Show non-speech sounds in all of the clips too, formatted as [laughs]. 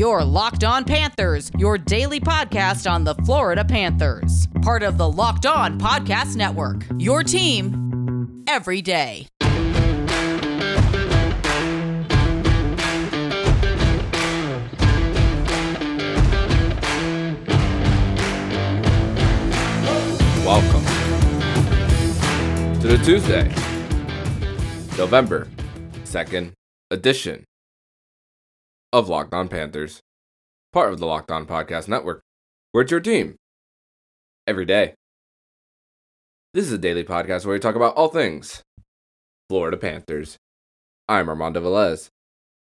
Your Locked On Panthers, your daily podcast on the Florida Panthers. Part of the Locked On Podcast Network. Your team every day. Welcome to the Tuesday, November 2nd edition of Locked On Panthers, part of the Locked On Podcast Network. We're your team every day. This is a daily podcast where we talk about all things Florida Panthers. I'm Armando Velez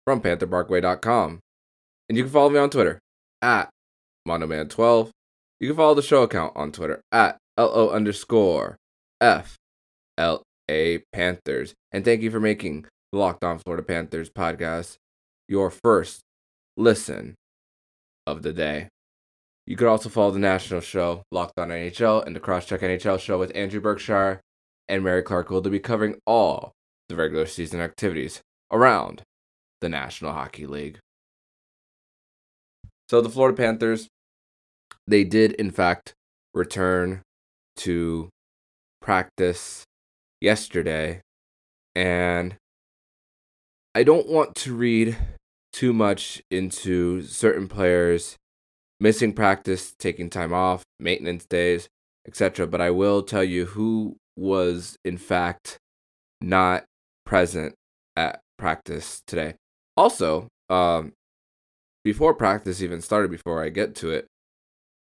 from PantherParkway.com. And you can follow me on Twitter at MondoMan12. You can follow the show account on Twitter at LO underscore F L A Panthers. And thank you for making the Locked On Florida Panthers podcast your first listen of the day. You could also follow the national show, Locked On NHL, and the Crosscheck NHL show with Andrew Berkshire and Mary Clark will be covering all the regular season activities around the National Hockey League. So the Florida Panthers, they did in fact return to practice yesterday, and I don't want to read too much into certain players missing practice, taking time off, maintenance days, etc. But I will tell you who was, in fact, not present at practice today. Also, um, before practice even started, before I get to it,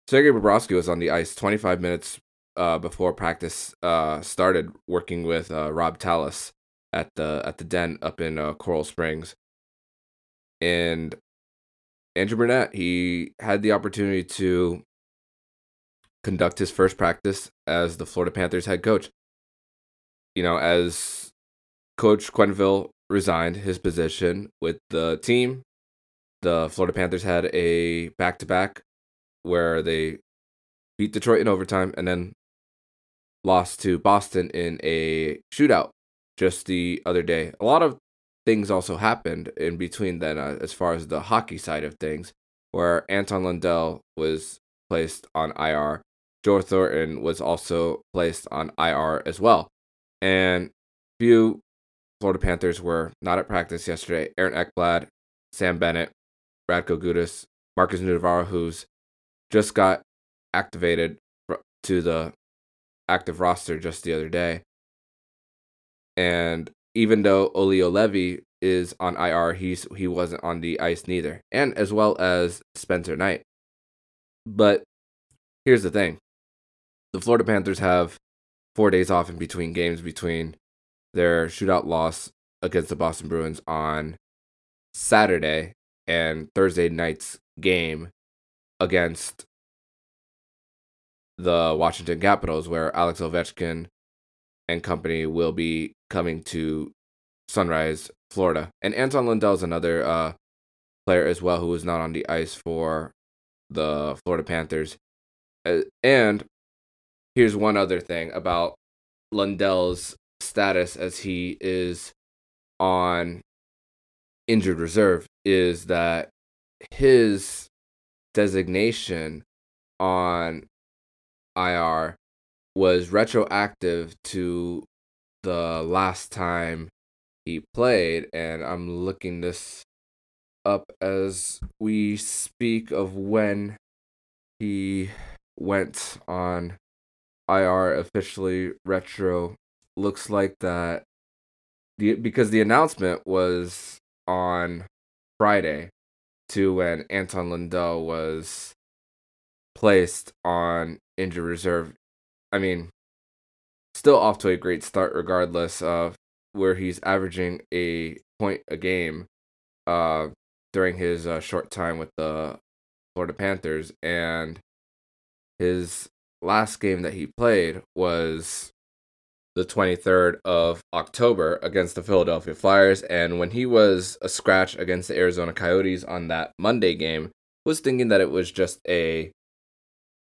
Sergei Bobrovsky was on the ice 25 minutes uh, before practice uh, started, working with uh, Robb Tallas at the at the den up in uh, Coral Springs. And Andrew Brunette, he had the opportunity to conduct his first practice as the Florida Panthers head coach. You know, as Coach Quenneville resigned his position with the team, the Florida Panthers had a back to back where they beat Detroit in overtime and then lost to Boston in a shootout just the other day. A lot of things also happened in between then, uh, as far as the hockey side of things, where Anton Lundell was placed on IR. Joe Thornton was also placed on IR as well. And few Florida Panthers were not at practice yesterday. Aaron Ekblad, Sam Bennett, Radko Gudas, Markus Nutivaara, who's just got activated to the active roster just the other day. And even though Olli Juolevi is on IR, he's he wasn't on the ice neither, and as well as Spencer Knight. But here's the thing: the Florida Panthers have four days off in between games between their shootout loss against the Boston Bruins on Saturday and Thursday night's game against the Washington Capitals, where Alex Ovechkin and company will be coming to Sunrise, Florida. And Anton Lundell is another uh, player as well who was not on the ice for the Florida Panthers. Uh, and here's one other thing about Lundell's status as he is on injured reserve is that his designation on IR was retroactive to the last time he played, and I'm looking this up as we speak of when he went on IR officially retro. Looks like that the because the announcement was on Friday to when Anton Lundell was placed on injured reserve. I mean, still off to a great start regardless of where he's averaging a point a game uh, during his uh, short time with the Florida Panthers. And his last game that he played was the 23rd of October against the Philadelphia Flyers. And when he was a scratch against the Arizona Coyotes on that Monday game, was thinking that it was just a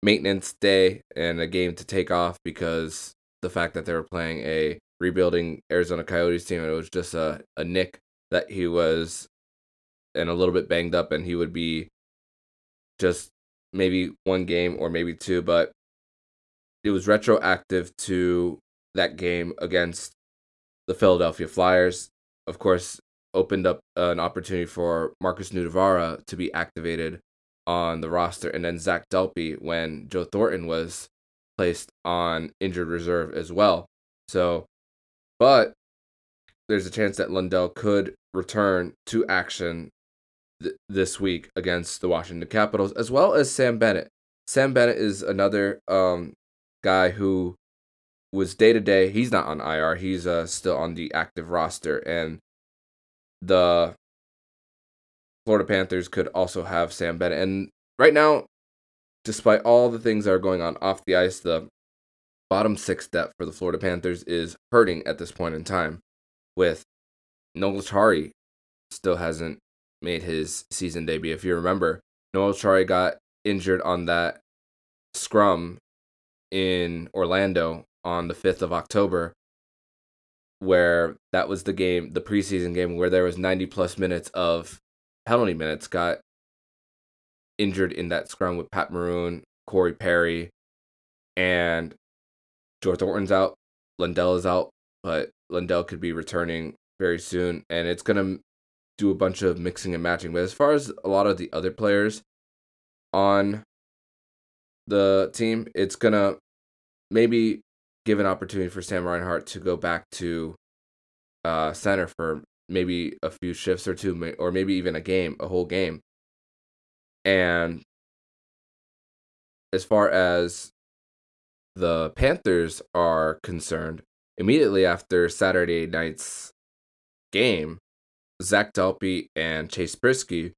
maintenance day and a game to take off because the fact that they were playing a rebuilding Arizona Coyotes team and it was just a, a nick that he was and a little bit banged up, and he would be just maybe one game or maybe two, but it was retroactive to that game against the Philadelphia Flyers. Of course, opened up an opportunity for Markus Nutivaara to be activated on the roster, and then Zach Dalpe when Joe Thornton was placed on injured reserve as well. So, but there's a chance that Lundell could return to action th- this week against the Washington Capitals, as well as Sam Bennett. Sam Bennett is another um, guy who was day to day. He's not on IR. He's uh, still on the active roster, and the Florida Panthers could also have Sam Bennett. And right now, despite all the things that are going on off the ice, the bottom six depth for the Florida Panthers is hurting at this point in time. With Noel Acciari still hasn't made his season debut. If you remember, Noel Acciari got injured on that scrum in Orlando on the 5th of October where that was the game, the preseason game where there was 90 plus minutes of penalty minutes got injured in that scrum with Pat Maroon, Corey Perry, and George Thornton's out. Lundell is out, but Lundell could be returning very soon, and it's gonna do a bunch of mixing and matching. But as far as a lot of the other players on the team, it's gonna maybe give an opportunity for Sam Reinhart to go back to uh, center for maybe a few shifts or two, or maybe even a game, a whole game. And as far as the Panthers are concerned, immediately after Saturday night's game, Zach Dalpe and Chase Priskie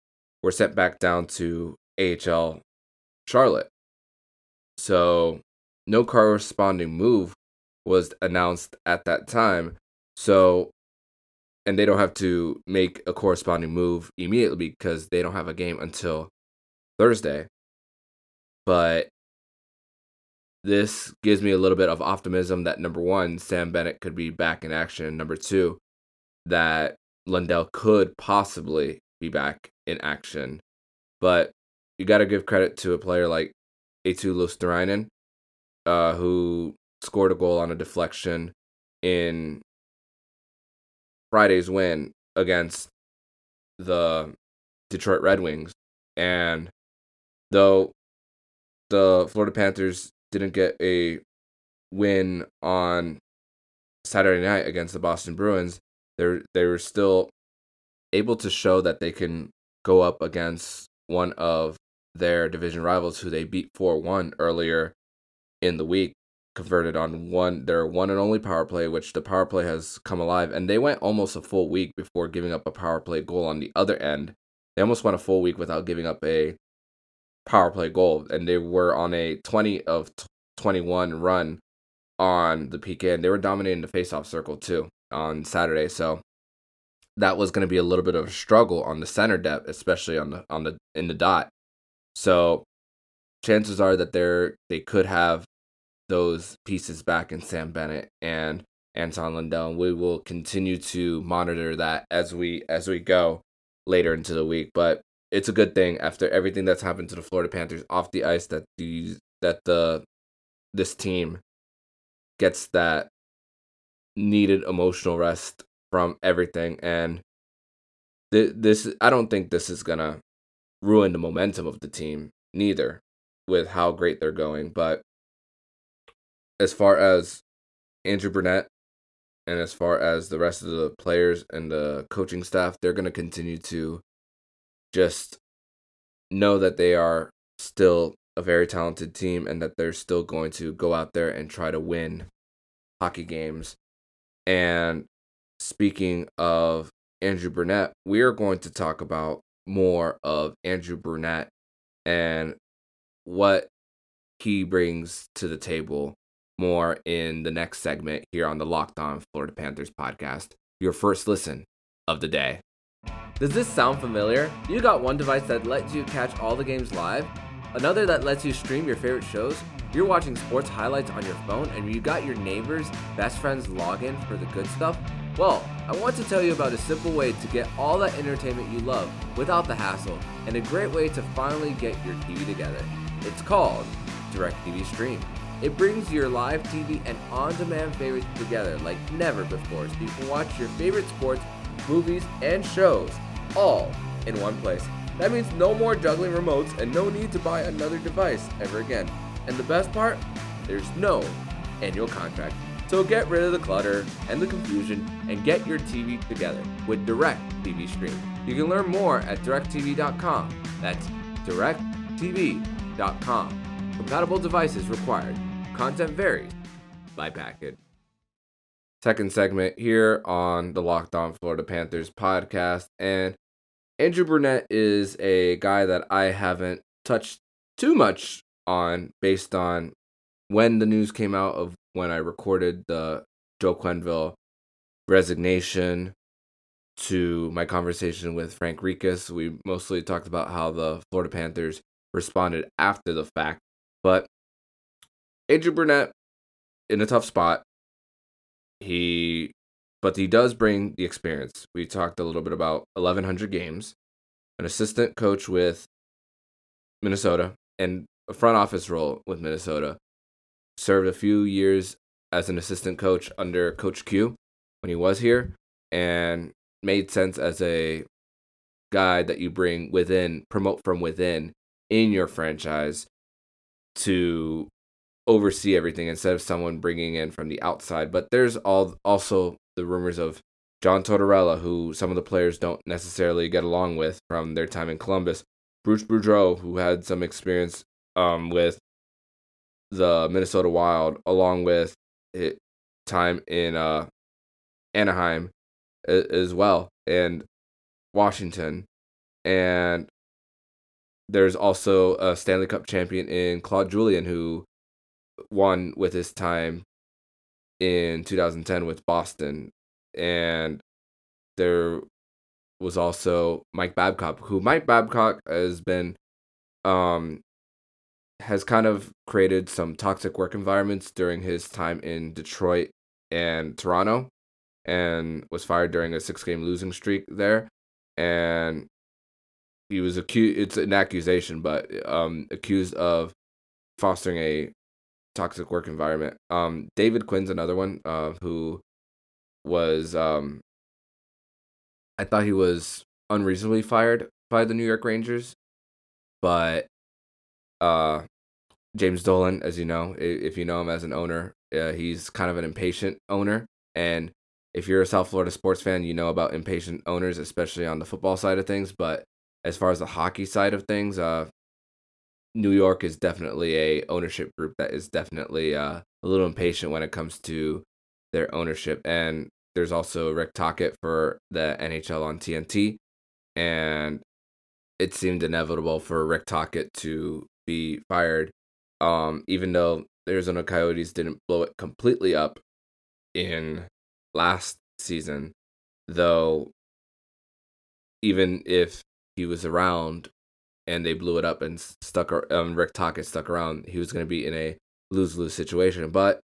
were sent back down to AHL Charlotte. So no corresponding move was announced at that time. So, and they don't have to make a corresponding move immediately because they don't have a game until Thursday. But this gives me a little bit of optimism that number one, Sam Bennett could be back in action. Number two, that Lundell could possibly be back in action. But you got to give credit to a player like Eetu Luostarinen uh, who scored a goal on a deflection in Friday's win against the Detroit Red Wings. And though the Florida Panthers didn't get a win on Saturday night against the Boston Bruins, they they were still able to show that they can go up against one of their division rivals who they beat 4-1 earlier in the week converted on one their one and only power play, which the power play has come alive, and they went almost a full week before giving up a power play goal on the other end. They almost went a full week without giving up a power play goal, and they were on a twenty of twenty one run on the PK, and they were dominating the faceoff circle too on Saturday. So that was going to be a little bit of a struggle on the center depth, especially on the on the in the dot. So chances are that they're they could have those pieces back in Sam Bennett and Anton Lundell. And we will continue to monitor that as we as we go later into the week. But it's a good thing after everything that's happened to the Florida Panthers off the ice that these that the this team gets that needed emotional rest from everything. And th- this I don't think this is going to ruin the momentum of the team neither with how great they're going. But as far as Andrew Brunette and as far as the rest of the players and the coaching staff, they're going to continue to just know that they are still a very talented team and that they're still going to go out there and try to win hockey games. And speaking of Andrew Brunette, we are going to talk about more of Andrew Brunette and what he brings to the table more in the next segment here on the Locked On Florida Panthers podcast, your first listen of the day. Does this sound familiar? You got one device that lets you catch all the games live, another that lets you stream your favorite shows. You're watching sports highlights on your phone, and you got your neighbor's best friend's login for the good stuff. Well, I want to tell you about a simple way to get all that entertainment you love without the hassle, and a great way to finally get your TV together. It's called DirecTV Stream. It brings your live TV and on demand favorites together like never before so you can watch your favorite sports, movies, and shows all in one place. That means no more juggling remotes and no need to buy another device ever again. And the best part? There's no annual contract. So get rid of the clutter and the confusion and get your TV together with Direct TV Stream. You can learn more at directv.com. That's directv.com. Compatible devices required. Content varies by package. Second segment here on the Locked On Florida Panthers podcast. And Andrew Brunette is a guy that I haven't touched too much on based on when the news came out of when I recorded the Joe Quenneville resignation to my conversation with Frank Rikas. We mostly talked about how the Florida Panthers responded after the fact. But Andrew Brunette in a tough spot. He but he does bring the experience. We talked a little bit about 1100 games, an assistant coach with Minnesota and a front office role with Minnesota. Served a few years as an assistant coach under Coach Q when he was here and made sense as a guy that you bring within, promote from within in your franchise to oversee everything instead of someone bringing in from the outside. But there's all also the rumors of John Tortorella, who some of the players don't necessarily get along with from their time in Columbus. Bruce Boudreau, who had some experience um, with the Minnesota Wild, along with it, time in uh, Anaheim as well, and Washington. And there's also a Stanley Cup champion in Claude Julien, who won with his time in 2010 with Boston. And there was also Mike Babcock, who Mike Babcock has been um has kind of created some toxic work environments during his time in Detroit and Toronto and was fired during a six game losing streak there and he was accused it's an accusation but um accused of fostering a toxic work environment. Um, David Quinn's another one uh, who was um, I thought he was unreasonably fired by the New York Rangers, but uh, James Dolan, as you know, if you know him as an owner, uh, he's kind of an impatient owner, and if you're a South Florida sports fan, you know about impatient owners, especially on the football side of things. But as far as the hockey side of things, uh, New York is definitely a ownership group that is definitely uh, a little impatient when it comes to their ownership. And there's also Rick Tocchet for the NHL on TNT, and it seemed inevitable for Rick Tocchet to be fired, um, even though the Arizona Coyotes didn't blow it completely up in last season. Though, even if he was around and they blew it up and stuck. Um, Rick Tocchet stuck around. He was going to be in a lose lose situation. But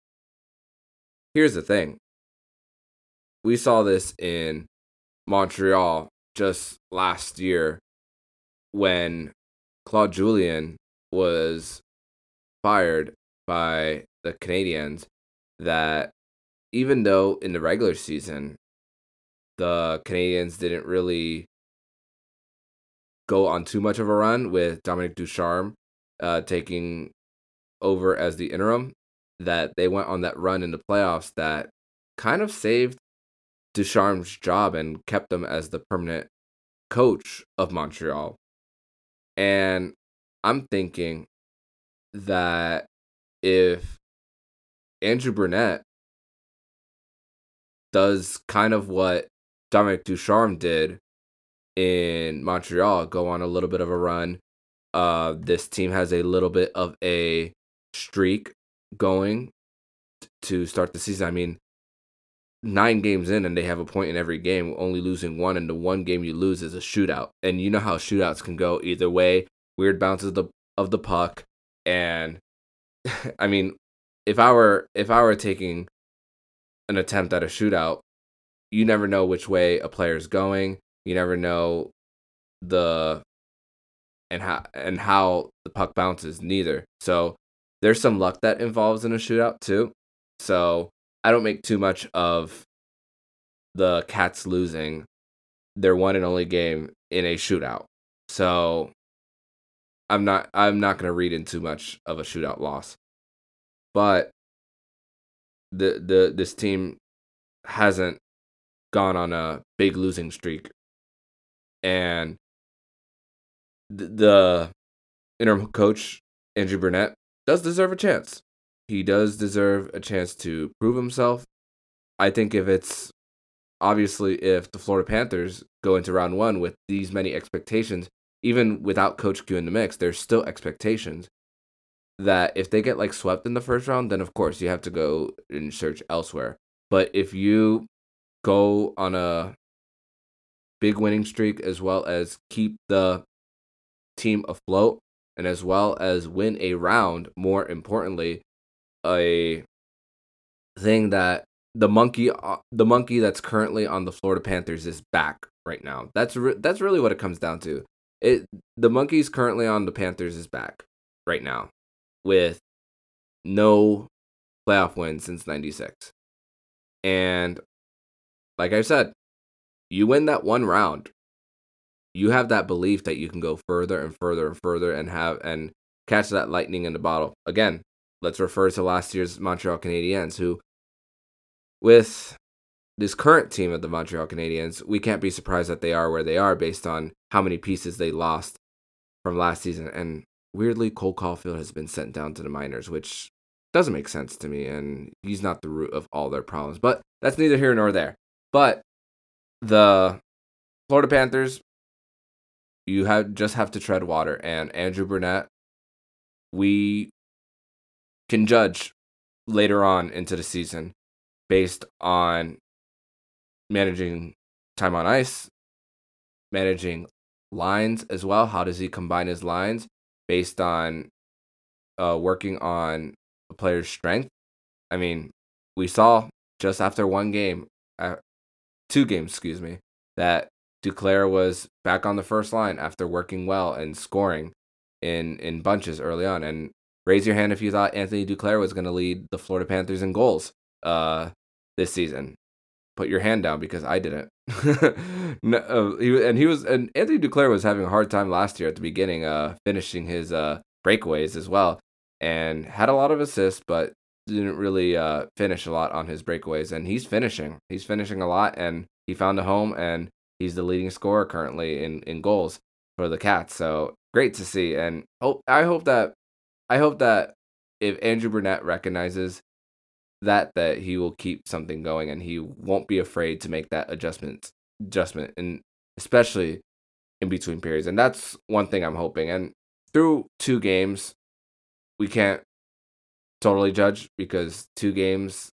here's the thing: we saw this in Montreal just last year when Claude Julien was fired by the Canadiens. That even though in the regular season the Canadiens didn't really go on too much of a run with Dominic Ducharme uh, taking over as the interim, that they went on that run in the playoffs that kind of saved Ducharme's job and kept him as the permanent coach of Montreal. And I'm thinking that if Andrew Brunette does kind of what Dominic Ducharme did in Montreal go on a little bit of a run. Uh, this team has a little bit of a streak going to start the season. I mean, nine games in and they have a point in every game, only losing one, and the one game you lose is a shootout. And you know how shootouts can go either way. Weird bounces of the of the puck, and [laughs] I mean, if I were if I were taking an attempt at a shootout, you never know which way a player is going. You never know the and how and how the puck bounces neither. So there's some luck that involves in a shootout too. So I don't make too much of the Cats losing their one and only game in a shootout. So I'm not I'm not gonna read in too much of a shootout loss. But the the this team hasn't gone on a big losing streak. And the, interim coach Andrew Brunette does deserve a chance. He does deserve a chance to prove himself. I think if it's obviously if the Florida Panthers go into round one with these many expectations, even without Coach Q in the mix, there's still expectations that if they get like swept in the first round, then of course you have to go and search elsewhere. But if you go on a big winning streak as well as keep the team afloat and as well as win a round, more importantly, a thing that the monkey uh, the monkey that's currently on the Florida Panthers is back right now. That's re- that's really what it comes down to. It the monkey's currently on the Panthers is back right now with no playoff wins since 96. And like I said, you win that one round, you have that belief that you can go further and further and further and have and catch that lightning in the bottle. Again, let's refer to last year's Montreal Canadiens, who, with this current team of the Montreal Canadiens, we can't be surprised that they are where they are based on how many pieces they lost from last season. And weirdly, Cole Caufield has been sent down to the minors, which doesn't make sense to me. And he's not the root of all their problems. But that's neither here nor there. But the Florida Panthers, you have just have to tread water. And Andrew Brunette, we can judge later on into the season based on managing time on ice, managing lines as well. How does he combine his lines based on uh, working on a player's strength? I mean, we saw just after one game, uh, two games, excuse me, that Duclair was back on the first line after working well and scoring in in bunches early on. And raise your hand if you thought Anthony Duclair was going to lead the Florida Panthers in goals uh, this season. Put your hand down because I didn't. [laughs] no, uh, he, and he was and Anthony Duclair was having a hard time last year at the beginning, uh, finishing his uh, breakaways as well, and had a lot of assists, but didn't really uh, finish a lot on his breakaways. And he's finishing. He's finishing a lot, and he found a home, and he's the leading scorer currently in in goals for the Cats. So great to see, and hope I hope that I hope that if Andrew Brunette recognizes that that he will keep something going and he won't be afraid to make that adjustment adjustment and especially in between periods. And that's one thing I'm hoping. And through two games, we can't totally judge because two games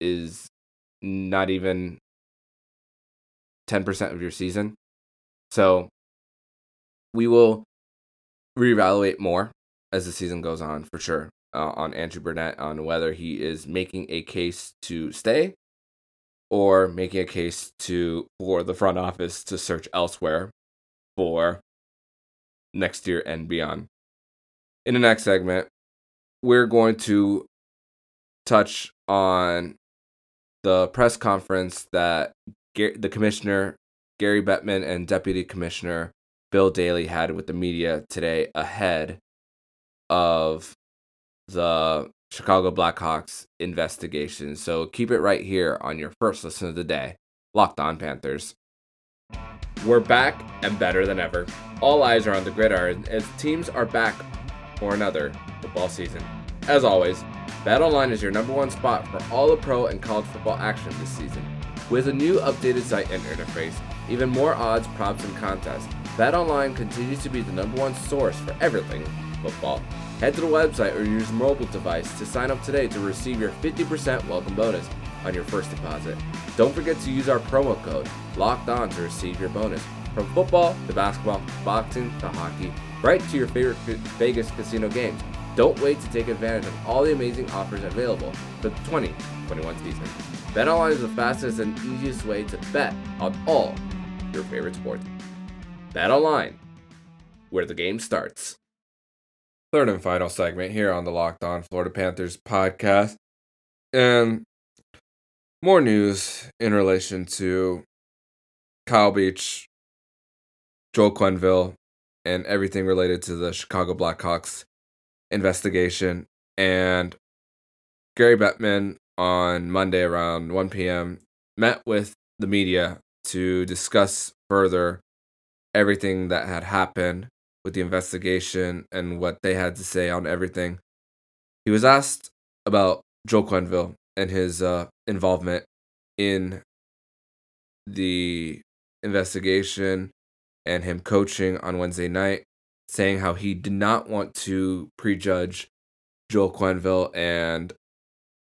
is not even 10% of your season. So we will reevaluate more as the season goes on for sure uh, on Andrew Brunette on whether he is making a case to stay or making a case to for the front office to search elsewhere for next year and beyond. In the next segment, we're going to touch on the press conference that the commissioner Gary Bettman and Deputy Commissioner Bill Daly had with the media today ahead of the Chicago Blackhawks investigation. So keep it right here on your first listen of the day, Locked On Panthers. We're back and better than ever. All eyes are on the gridiron as teams are back for another football season. As always, BetOnline is your number one spot for all the pro and college football action this season. With a new updated site and interface, even more odds, props, and contests, BetOnline continues to be the number one source for everything football. Head to the website or use mobile device to sign up today to receive your 50% welcome bonus on your first deposit. Don't forget to use our promo code LOCKED ON to receive your bonus. From football to basketball, boxing to hockey, right to your favorite Vegas casino games. Don't wait to take advantage of all the amazing offers available for the 2021 season. BetOnline is the fastest and easiest way to bet on all your favorite sports. BetOnline, where the game starts. Third and final segment here on the Locked On Florida Panthers podcast. And more news in relation to Kyle Beach, Joel Quenneville, and everything related to the Chicago Blackhawks investigation. And Gary Bettman on Monday around 1 p.m. met with the media to discuss further everything that had happened with the investigation and what they had to say on everything. He was asked about Joe Quenneville and his uh, involvement in the investigation and him coaching on Wednesday night, saying how he did not want to prejudge Joel Quenneville and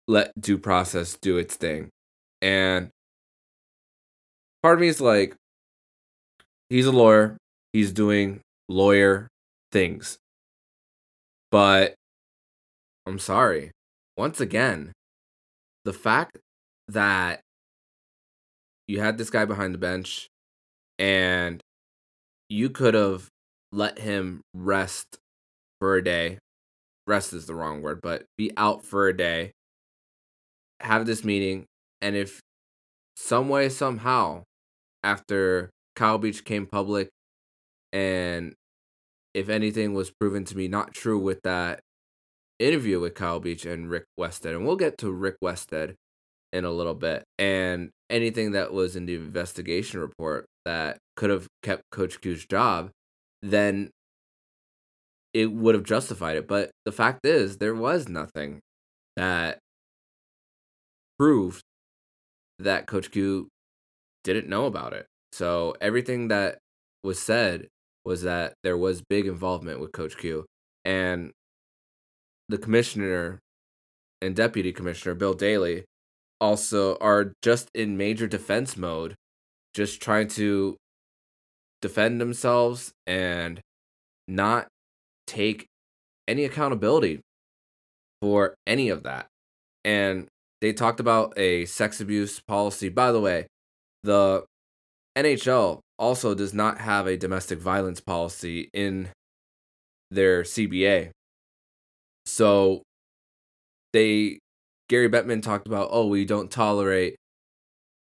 let due process do its thing. And part of me is like, he's a lawyer, he's doing lawyer things. But I'm sorry. Once again, the fact that you had this guy behind the bench and you could have let him rest for a day. Rest is the wrong word, but be out for a day. Have this meeting. And if some way, somehow, after Kyle Beach came public and if anything was proven to be not true with that interview with Kyle Beach and Rick Westhead, and we'll get to Rick Westhead in a little bit, and anything that was in the investigation report that could have kept Coach Q's job, then it would have justified it. But the fact is, there was nothing that proved that Coach Q didn't know about it. So everything that was said was that there was big involvement with Coach Q. And the commissioner and deputy commissioner, Bill Daly, also are just in major defense mode, just trying to defend themselves and not take any accountability for any of that. And they talked about a sex abuse policy. By the way, the NHL also does not have a domestic violence policy in their CBA. So they Gary Bettman talked about, oh, we don't tolerate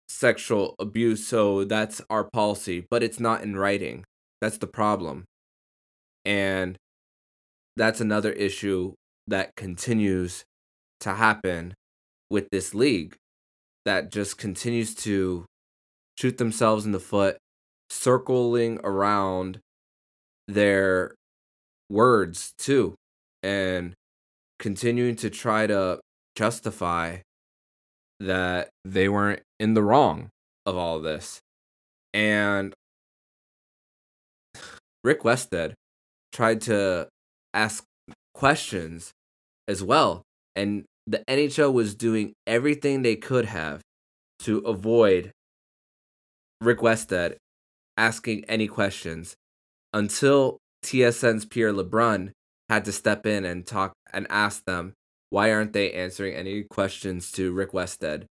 sexual abuse, so that's our policy, but it's not in writing. That's the problem. And that's another issue that continues to happen with this league that just continues to shoot themselves in the foot, circling around their words too, and continuing to try to justify that they weren't in the wrong of all of this. And Rick Westhead tried to ask questions as well. And the NHL was doing everything they could have to avoid Rick Westhead asking any questions until TSN's Pierre LeBrun had to step in and talk and ask them why aren't they answering any questions to Rick Westhead?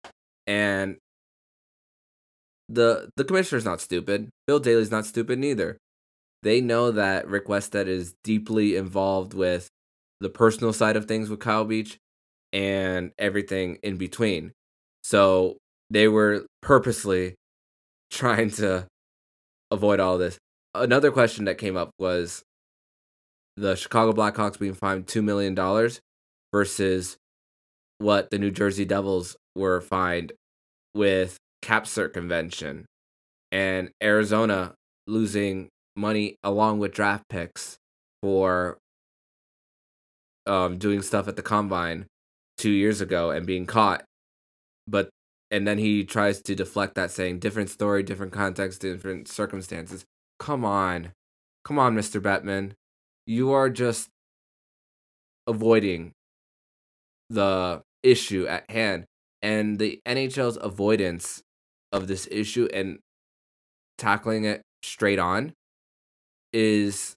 And the the commissioner's not stupid. Bill Daly's not stupid neither. They know that Rick Westhead is deeply involved with the personal side of things with Kyle Beach and everything in between. So they were purposely trying to avoid all this. Another question that came up was the Chicago Blackhawks being fined $2 million versus what the New Jersey Devils were fined with cap circumvention and Arizona losing money along with draft picks for um, doing stuff at the combine two years ago and being caught. But and then he tries to deflect that saying different story, different context, different circumstances. Come on. Come on, Mr. Bettman, You are just avoiding the issue at hand. And the NHL's avoidance of this issue and tackling it straight on is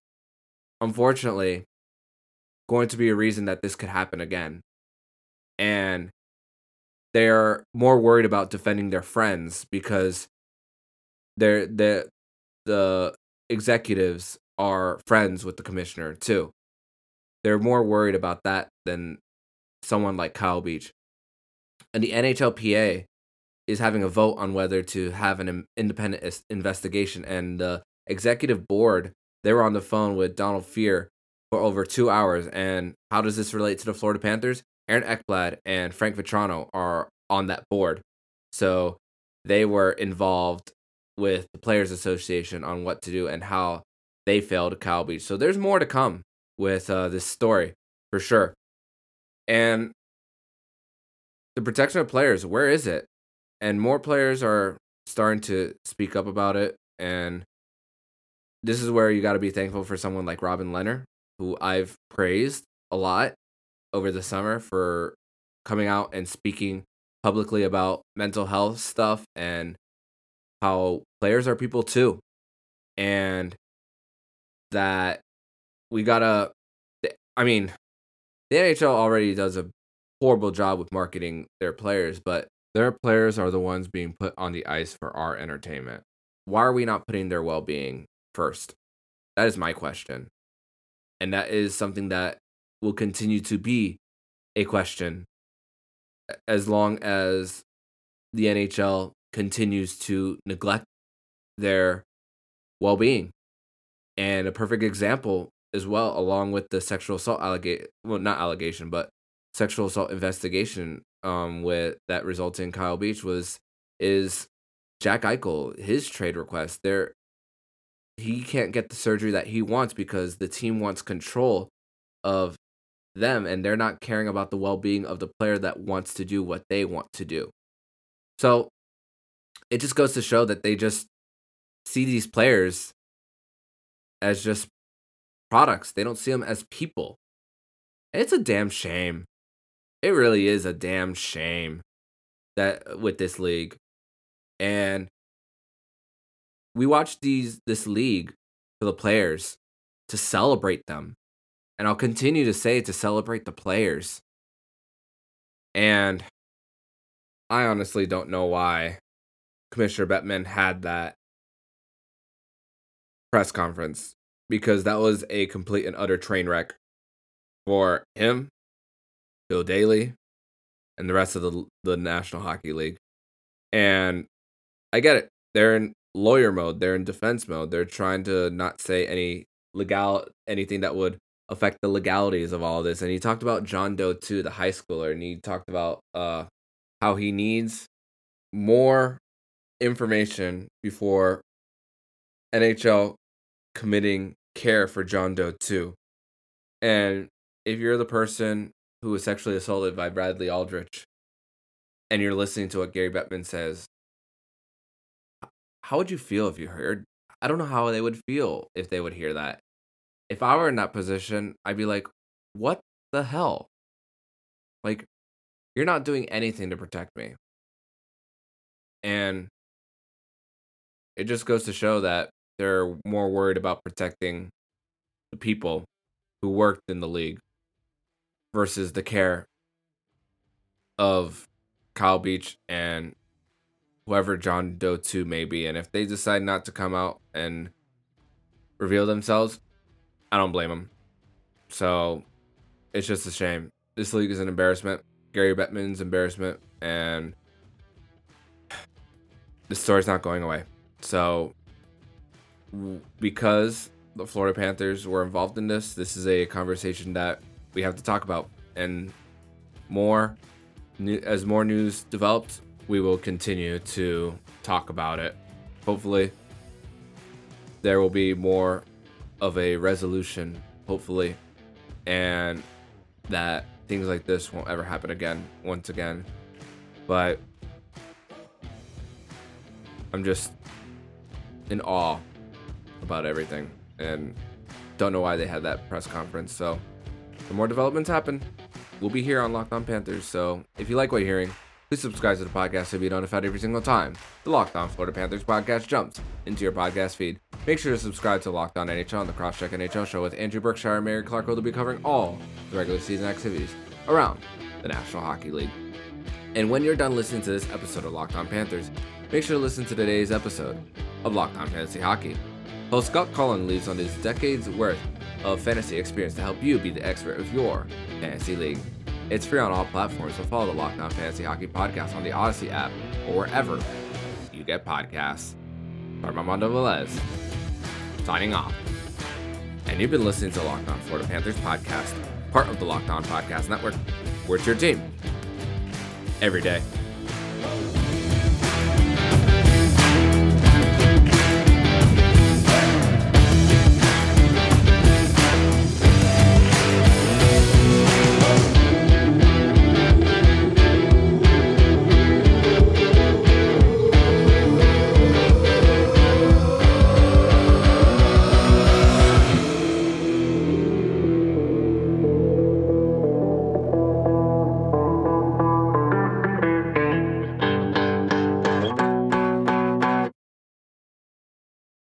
unfortunately going to be a reason that this could happen again. And they're more worried about defending their friends because they're the the executives are friends with the commissioner too. They're more worried about that than someone like Kyle Beach. And the NHLPA is having a vote on whether to have an independent investigation. And the executive board, they were on the phone with Donald Fehr for over two hours. And how does this relate to the Florida Panthers? Aaron Ekblad and Frank Vatrano are on that board. So they were involved with the Players Association on what to do and how they failed Kyle Beach. So there's more to come with uh, this story for sure. And the protection of players, where is it? And more players are starting to speak up about it. And this is where you got to be thankful for someone like Robin Lehner, who I've praised a lot over the summer for coming out and speaking publicly about mental health stuff and how players are people too. And that we gotta, I mean, the NHL already does a horrible job with marketing their players, but their players are the ones being put on the ice for our entertainment. Why are we not putting their well being first? That is my question. And that is something that will continue to be a question as long as the NHL continues to neglect their well being. And a perfect example as well, along with the sexual assault allegation, well, not allegation, but sexual assault investigation um, with that resulted in Kyle Beach was is Jack Eichel, his trade request. There, he can't get the surgery that he wants because the team wants control of them and they're not caring about the well-being of the player that wants to do what they want to do. So it just goes to show that they just see these players as just products. They don't see them as people. it's a damn shame. It really is a damn shame that uh, with this league. And we watch these this league for the players to celebrate them. And I'll continue to say to celebrate the players. And I honestly don't know why Commissioner Bettman had that press conference because that was a complete and utter train wreck for him, Bill Daly, and the rest of the the National Hockey League. And I get it. They're in lawyer mode, they're in defense mode. They're trying to not say any legal anything that would affect the legalities of all of this. And he talked about John Doe too, the high schooler, and he talked about uh how he needs more information before NHL committing care for John Doe 2. And if you're the person who was sexually assaulted by Bradley Aldrich and you're listening to what Gary Bettman says, how would you feel if you heard? I don't know how they would feel if they would hear that. If I were in that position, I'd be like, what the hell? Like, you're not doing anything to protect me. And it just goes to show that they're more worried about protecting the people who worked in the league versus the care of Kyle Beach and whoever John Doe 2 may be. And if they decide not to come out and reveal themselves, I don't blame them. So it's just a shame. This league is an embarrassment. Gary Bettman's embarrassment. And [sighs] the story's not going away. So because the Florida Panthers were involved in this, this is a conversation that we have to talk about. And more, as more news develops, we will continue to talk about it. Hopefully, there will be more of a resolution, hopefully, and that things like this won't ever happen again, once again. But I'm just in awe about everything and don't know why they had that press conference. So, the more developments happen, we'll be here on Locked On Panthers. So, if you like what you're hearing, please subscribe to the podcast to be notified every single time the Locked On Florida Panthers podcast jumps into your podcast feed. Make sure to subscribe to Locked On NHL and the Crosscheck NHL show with Andrew Berkshire and Mary Clark will be covering all the regular season activities around the National Hockey League. And when you're done listening to this episode of Locked On Panthers, make sure to listen to today's episode of Locked On Fantasy Hockey. Host Scott Cullen leaves on his decades worth of fantasy experience to help you be the expert of your fantasy league. It's free on all platforms, so follow the Locked On Fantasy Hockey podcast on the Audacy app or wherever you get podcasts. Armando Velez, signing off. And you've been listening to On Florida Panthers podcast, part of the Locked On Podcast Network. We're your team every day.